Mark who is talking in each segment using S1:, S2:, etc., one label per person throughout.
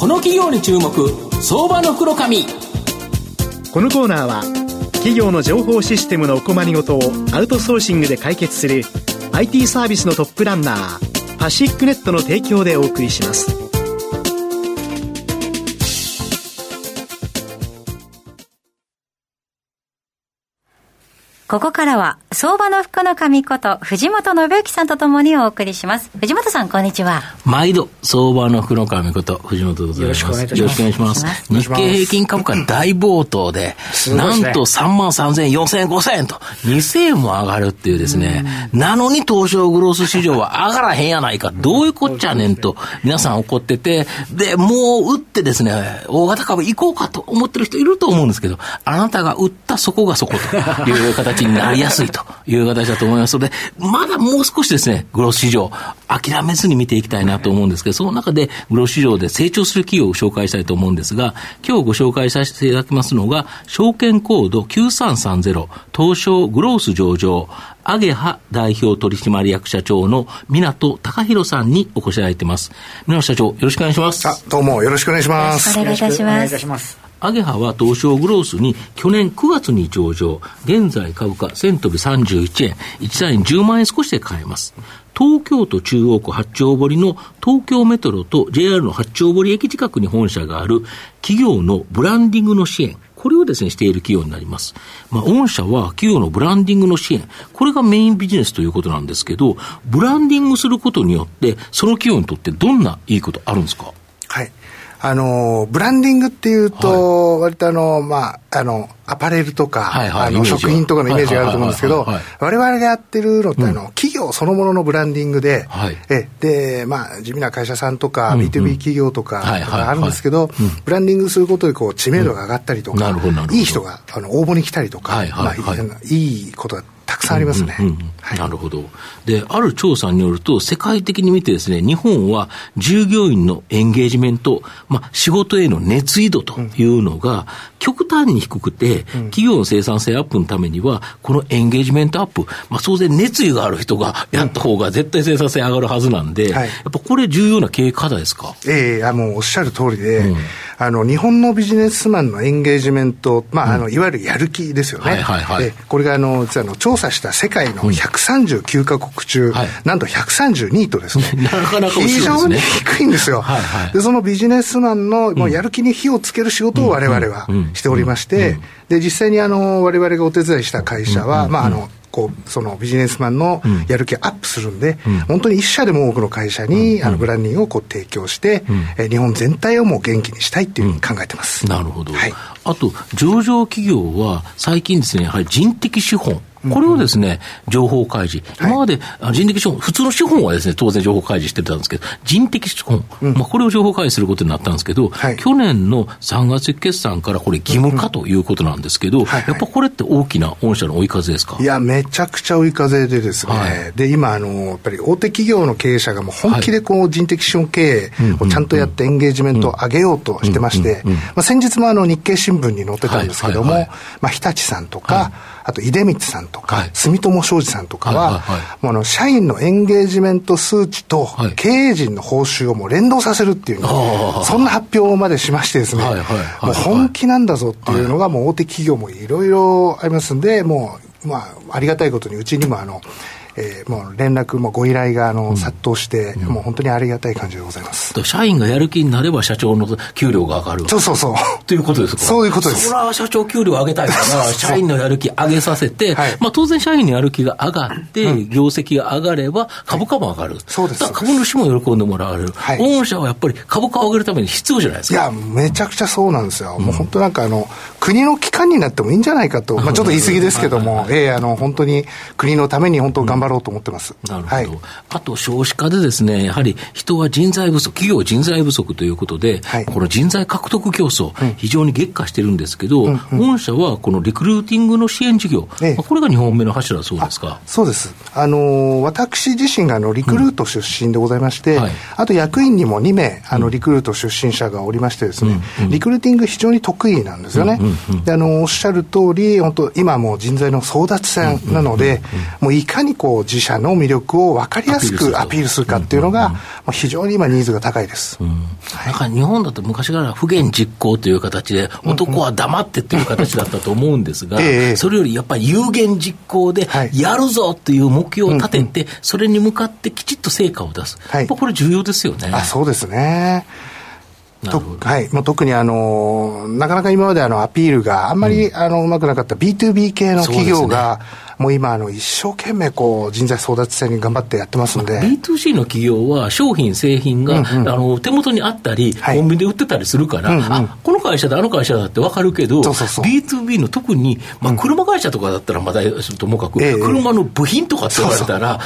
S1: この企業に注目相場の袋紙
S2: このコーナーは企業の情報システムのお困りごとをアウトソーシングで解決する IT サービスのトップランナーパシックネットの提供でお送りします。
S3: ここからは、相場の福の神こと、藤本信之さんとともにお送りします。藤本さん、こんにちは。
S1: 毎度、相場の福の神こと、藤本でございます。よろしくお願いします。日経平均株価大暴騰で、なんと3万3000円、4000円、5000円と、2000円も上がるっていうですね、なのに東証グロース市場は上がらへんやないか、どういうこっちゃねんと、皆さん怒ってて、で、もう打ってですね、大型株行こうかと思ってる人いると思うんですけど、あなたが打ったそこがそこという形になりやすいという形だと思いますので、まだもう少しですね、グロース市場、諦めずに見ていきたいなと思うんですけど、その中でグロース市場で成長する企業を紹介したいと思うんですが、今日ご紹介させていただきますのが、証券コード9330、東証グロース上場、アゲハ代表取締役社長の港隆弘さんにお越しいただいてます。港社長、よろしくお願いします。あ、
S4: どうもよろしくお願いします。
S3: お願いいたします。
S1: アゲハは東証グロースに去年9月に上場、現在株価1000飛び31円、1単位10万円少しで買えます。東京都中央区八丁堀の東京メトロと JR の八丁堀駅近くに本社がある企業のブランディングの支援、これをですね、している企業になります。まあ、御社は企業のブランディングの支援、これがメインビジネスということなんですけど、ブランディングすることによって、その企業にとってどんないいことあるんですか？
S4: あの、ブランディングっていうと、割とあの、まあ、あの、アパレルとか、はいはい、あの食品とかのイメージがあると思うんですけど、我々がやってるのって、あの、企業そのもののブランディングで、はい、えで、まあ、地味な会社さんとか、B2B 企業とかあるんですけど、ブランディングすることで、こう、知名度が上がったりとか、いい人が、あの、応募に来たりとか、まあ、いいことがたくさんありますね。
S1: なるほど。で、ある調査によると、世界的に見てですね、日本は従業員のエンゲージメント、まあ、仕事への熱意度というのが、極端に低くて、企業の生産性アップのためには、このエンゲージメントアップ、まあ、当然熱意がある人がやった方が絶対生産性上がるはずなんで、やっぱこれ重要な経営課題ですか？
S4: ええもうおっしゃる通りで、うん、あの、日本のビジネスマンのエンゲージメント、まあ、あの、いわゆるやる気ですよね。はいはいはい、これが、あの、実はあの、調査した世界の139カ国中、はい、なんと132とですね、
S1: なかなか、
S4: ね、非常に低いんですよ。はいはい、で、そのビジネスマンのもうやる気に火をつける仕事を我々はしておりまして、で、実際にあの、我々がお手伝いした会社は、まあ、あの、こう、そのビジネスマンのやる気アップするんで、うん、本当に一社でも多くの会社に、うん、あのブランディングをこう提供して、うん、え日本全体をもう元気にしたいっていうふうに考えてます。
S1: なるほど。はい、あと、上場企業は最近ですね、やはり人的資本。これをですね、情報開示。今まで人的資本、普通の資本はですね、当然情報開示してたんですけど、人的資本、まあこれを情報開示することになったんですけど、去年の3月決算からこれ義務化ということなんですけど、やっぱこれって大きな御社の追い風ですか？
S4: いや、めちゃくちゃ追い風でですね、で、今、あの、やっぱり大手企業の経営者がもう本気でこう人的資本経営をちゃんとやってエンゲージメントを上げようとしてまして、まあ先日もあの日経新聞に載ってたんですけども、まあ日立さんとか、あと、出光さんとか、はい、住友商事さんとかは、もうあの、社員のエンゲージメント数値と、経営陣の報酬をもう連動させるっていう、そんな発表までしましてですね、もう本気なんだぞっていうのが、もう大手企業もいろいろありますんで、もう、まあ、ありがたいことに、うちにもあの、えー、もう連絡もご依頼があの、殺到して、うん、もう本当にありがたい感じでございます。
S1: 社員がやる気になれば社長の給料が上がる。
S4: そうそうそう。
S1: ということですか？
S4: そういうことです。
S1: それは社長給料上げたいから、社員のやる気上げさせて、はい、まあ当然社員のやる気が上がって、うん、業績が上がれば株価も上がる。はい、
S4: そうです。
S1: 株主も喜んでもらえる。はい、御社はやっぱり株価を上げるために必要じゃないですか。
S4: いや、めちゃくちゃそうなんですよ。うん、もう本当なんかあの、国の機関になってもいいんじゃないかと、まあちょっと言い過ぎですけども、ええー、あの、本当に国のために本当頑張ろうと思ってます。
S1: なるほど、はい、あと少子化でですね、やはり人は人材不足、企業人材不足ということで、はい、この人材獲得競争、うん、非常に激化してるんですけど、うんうん、御社はこのリクルーティングの支援事業、ええ、これが2本目の柱だそうですか？
S4: そうです、あの私自身があのリクルート出身でございまして、うん。はい、あと役員にも2名、あのリクルート出身者がおりましてですね、うんうん、リクルーティング非常に得意なんですよね。うんうんうん、であのおっしゃる通り、本当、今もう人材の争奪戦なので、もういかにここう自社の魅力を分かりやすくアピールするかっていうのが、非常に今ニーズが高いです。うん、
S1: なんか日本だと昔から不言実行という形で、男は黙ってっていう形だったと思うんですが、それよりやっぱり有言実行で、やるぞという目標を立てて、それに向かってきちっと成果を出す。やっぱこれ重要ですよね。
S4: あそうですね。とはい、もう特にあのなかなか今まであのアピールがあんまり、うん、あのうまくなかった B2B 系の企業が、もう今あの、一生懸命こう人材争奪戦に頑張ってやってますんで。
S1: B2C の企業は商品、製品が、うんうん、あの手元にあったり、はい、コンビニで売ってたりするから、うんうん、あこの会社だ、あの会社だって分かるけど、そうそうそう。B2B の特に、まあ、車会社とかだったらまだともかく、うん、車の部品とかって言われたら、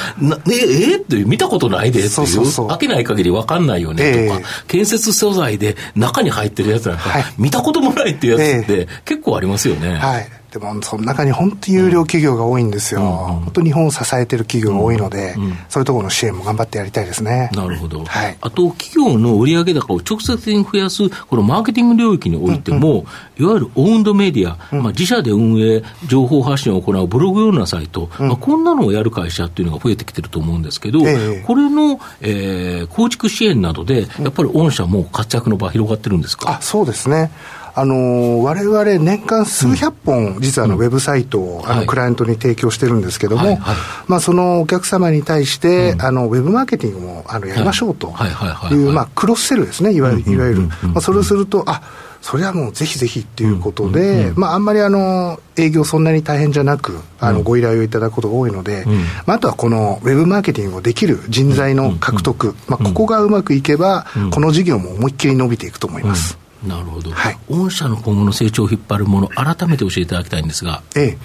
S1: えええって見たことないでっていう、そうそうそう。開けない限り分かんないよねとか、建設素材で中に入ってるやつなんか、はい、見たこともないっていうやつって、結構ありますよね。
S4: はいでも、その中に本当に有料企業が多いんですよ、うん、本当日本を支えてる企業が多いので、うんうん、そういうところの支援も頑張ってやりたいですね。
S1: なるほど。はい、あと、企業の売上高を直接的に増やす、このマーケティング領域においても、うんうん、いわゆるオウンドメディア、まあ、自社で運営、情報発信を行うブログようなサイト、まあ、こんなのをやる会社っていうのが増えてきてると思うんですけど、えこれの、えー、構築支援などで、やっぱり御社も活躍の場広がってるんですか、
S4: あそうですね。あのわれわれ年間数百本、実はあのウェブサイトをあのクライアントに提供してるんですけども、まあ、そのお客様に対して、あのウェブマーケティングもあのやりましょうという、まあ、クロスセルですね、いわゆる、いわゆる、まあ、それをすると、あそれはもうぜひぜひっていうことで、まあ、あんまりあの営業そんなに大変じゃなく、あのご依頼をいただくことが多いので、まあ、あとはこのウェブマーケティングをできる人材の獲得、まあ、ここがうまくいけば、この事業も思いっきり伸びていくと思います。
S1: なるほど、はい、御社の今後の成長を引っ張るもの、改めて教えていただきたいんですが。
S4: ええ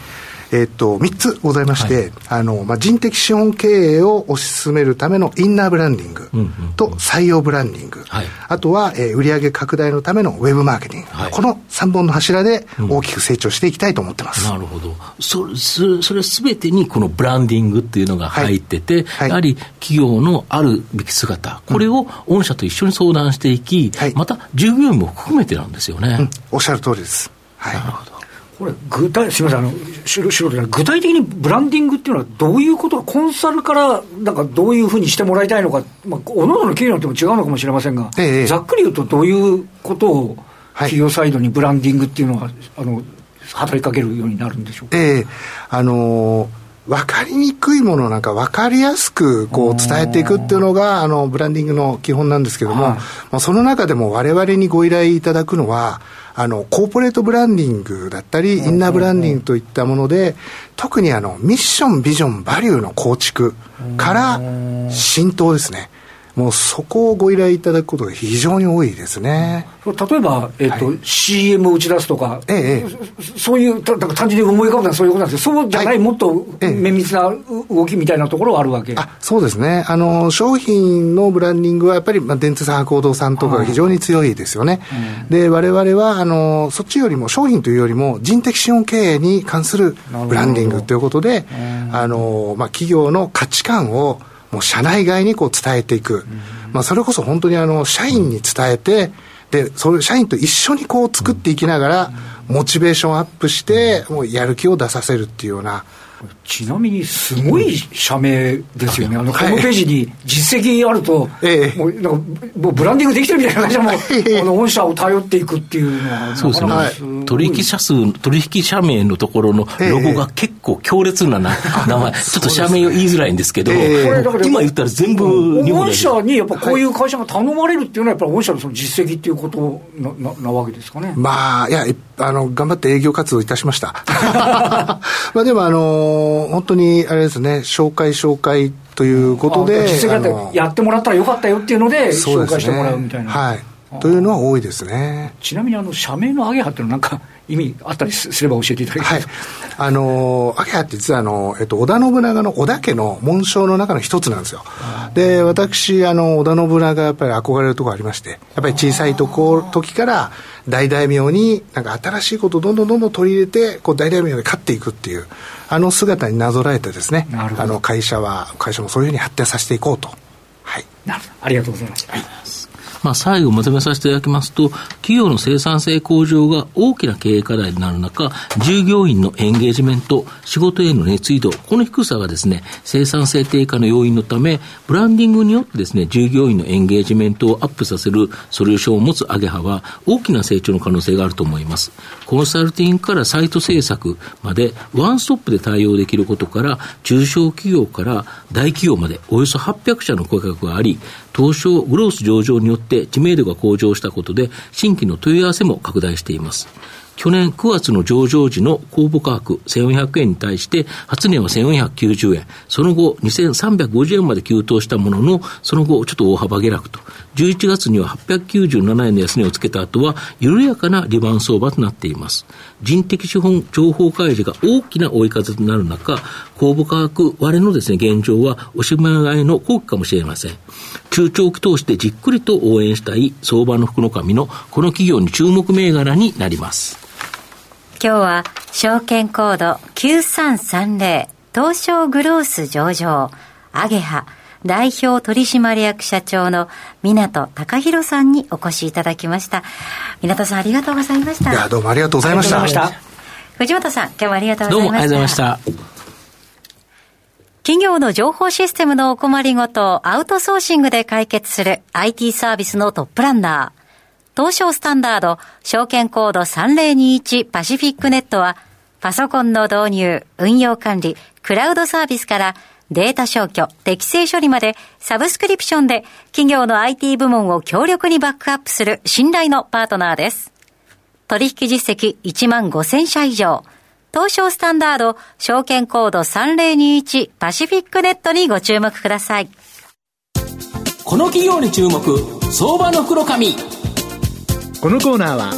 S4: えっと、3つございまして、はい、あの、まあ、人的資本経営を推し進めるためのインナーブランディングと採用ブランディング、はい、あとは、えー、売上拡大のためのウェブマーケティング、はい、この3本の柱で大きく成長していきたいと思ってます。
S1: うん、なるほど。そそそれすべてにこのブランディングっていうのが入ってて、やはり企業のあるべき姿、これを御社と一緒に相談していき、また従業員も含めてなんですよね。うん、
S4: おっしゃる通りです。
S1: はい、なるほど。
S5: これ具体、すみません、あの素人で具体的にブランディングっていうのは、どういうことコンサルからなんかどういうふうにしてもらいたいのか、まあ、おのおの企業によっても違うのかもしれませんが、ええ、ざっくり言うと、どういうことを企業サイドにブランディングっていうのは、あの働きかけるようになるんでしょうか。
S4: ええあのー分かりにくいものなんか分かりやすくこう伝えていくっていうのがあのブランディングの基本なんですけども、はい、まあ、その中でも我々にご依頼いただくのはあの、コーポレートブランディングだったり、インナーブランディングといったもので、特にあの、ミッション、ビジョン、バリューの構築から浸透ですね。もうそこをご依頼いただくことが非常に多いですね。
S5: 例えば、えーとはい、CM を打ち出すとか、ええ、そういう単純に思い浮かぶのはそういうことなんですけど、そうじゃない、はい、もっと綿密な動きみたいなところはあるわけ、
S4: あそうですね。あの、商品のブランディングはやっぱり、まあ、電通さん、行動さんとかが非常に強いですよね。で、われわれはあのそっちよりも、商品というよりも、人的資本経営に関するブランディングということで、あのまあ、企業の価値観をもう社内外にこう伝えていく、まあ、それこそ本当にあの社員に伝えて、でそれ社員と一緒にこう作っていきながら、モチベーションアップして、もうやる気を出させるっていうような。
S5: ちなみにすごい社名ですよね、あのホームページに実績あると、ええ、もうなんかもうブランディングできてるみたいな感じで、も う、あの御社を頼っていくっていうのは、そうですね、
S1: はい、取引者数、取引者名のところのロゴが結構強烈なな、名前、ちょっと社名を言いづらいんですけど、えー、今言ったら全部
S5: 日本御社にやっぱこういう会社が頼まれるっていうのは、やっぱり御社のその実績っていうことなななわけですかね。
S4: まあ、いや、あの頑張って営業活動いたしました。まあでもあの本当にあれですね紹介紹介ということで
S5: 実績やってもらったらよかったよっていうので紹介してもらうみたいな。
S4: はいというのは多いですね。
S5: ちなみにあの社名のアゲハっていうのはなんか意味あったりすれば教えていただきたい、はい、
S4: あのアゲハって実はあの、えっと、織田信長の織田家の紋章の中の一つなんですよ。で私あの織田信長がやっぱり憧れるところありましてやっぱり小さいとこ時から大大名になんか新しいことをどんどんどんどん取り入れてこう大大名で勝っていくっていうあの姿になぞらえてですねあの会社は会社もそういうふうに発展させていこうと。はい。
S5: なるほど。ありがとうございます、はい
S1: まあ、最後まとめさせていただきますと、企業の生産性向上が大きな経営課題になる中、従業員のエンゲージメント、仕事への熱意度、この低さがですね、生産性低下の要因のため、ブランディングによってですね、従業員のエンゲージメントをアップさせるソリューションを持つアゲハは、大きな成長の可能性があると思います。コンサルティングからサイト制作まで、ワンストップで対応できることから、中小企業から大企業まで、およそ800社の顧客があり、東証グロース上場によって知名度が向上したことで、新規の問い合わせも拡大しています。去年9月の上場時の公募価格1400円に対して、初値は1490円、その後2350円まで急騰したものの、その後ちょっと大幅下落と。11月には897円の安値をつけた後は、緩やかなリバウン相場となっています。人的資本情報開示が大きな追い風となる中、公募価格割れのですね、現状はおしまいの後期かもしれません。中長期投資でじっくりと応援したい相場の福の神のこの企業に注目銘柄になります。
S3: 今日は証券コード9330東証グロース上場アゲハ代表取締役社長の港隆弘さんにお越しいただきました。港さんありがとうございました。
S4: いやどうもありがとうございました。
S3: 藤本さん今日もありがとうございました。どうもありがとうございました。企業の情報システムのお困りごとをアウトソーシングで解決する IT サービスのトップランナー東証スタンダード、証券コード3021パシフィックネットは、パソコンの導入、運用管理、クラウドサービスからデータ消去、適正処理までサブスクリプションで企業の IT 部門を強力にバックアップする信頼のパートナーです。取引実績1万5000社以上。東証スタンダード、証券コード3021パシフィックネットにご注目ください。
S1: この企業に注目、相場の黒髪。
S2: このコーナーは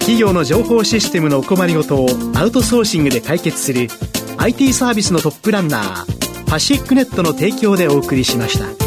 S2: 企業の情報システムのお困りごとをアウトソーシングで解決する IT サービスのトップランナーパシックネットの提供でお送りしました。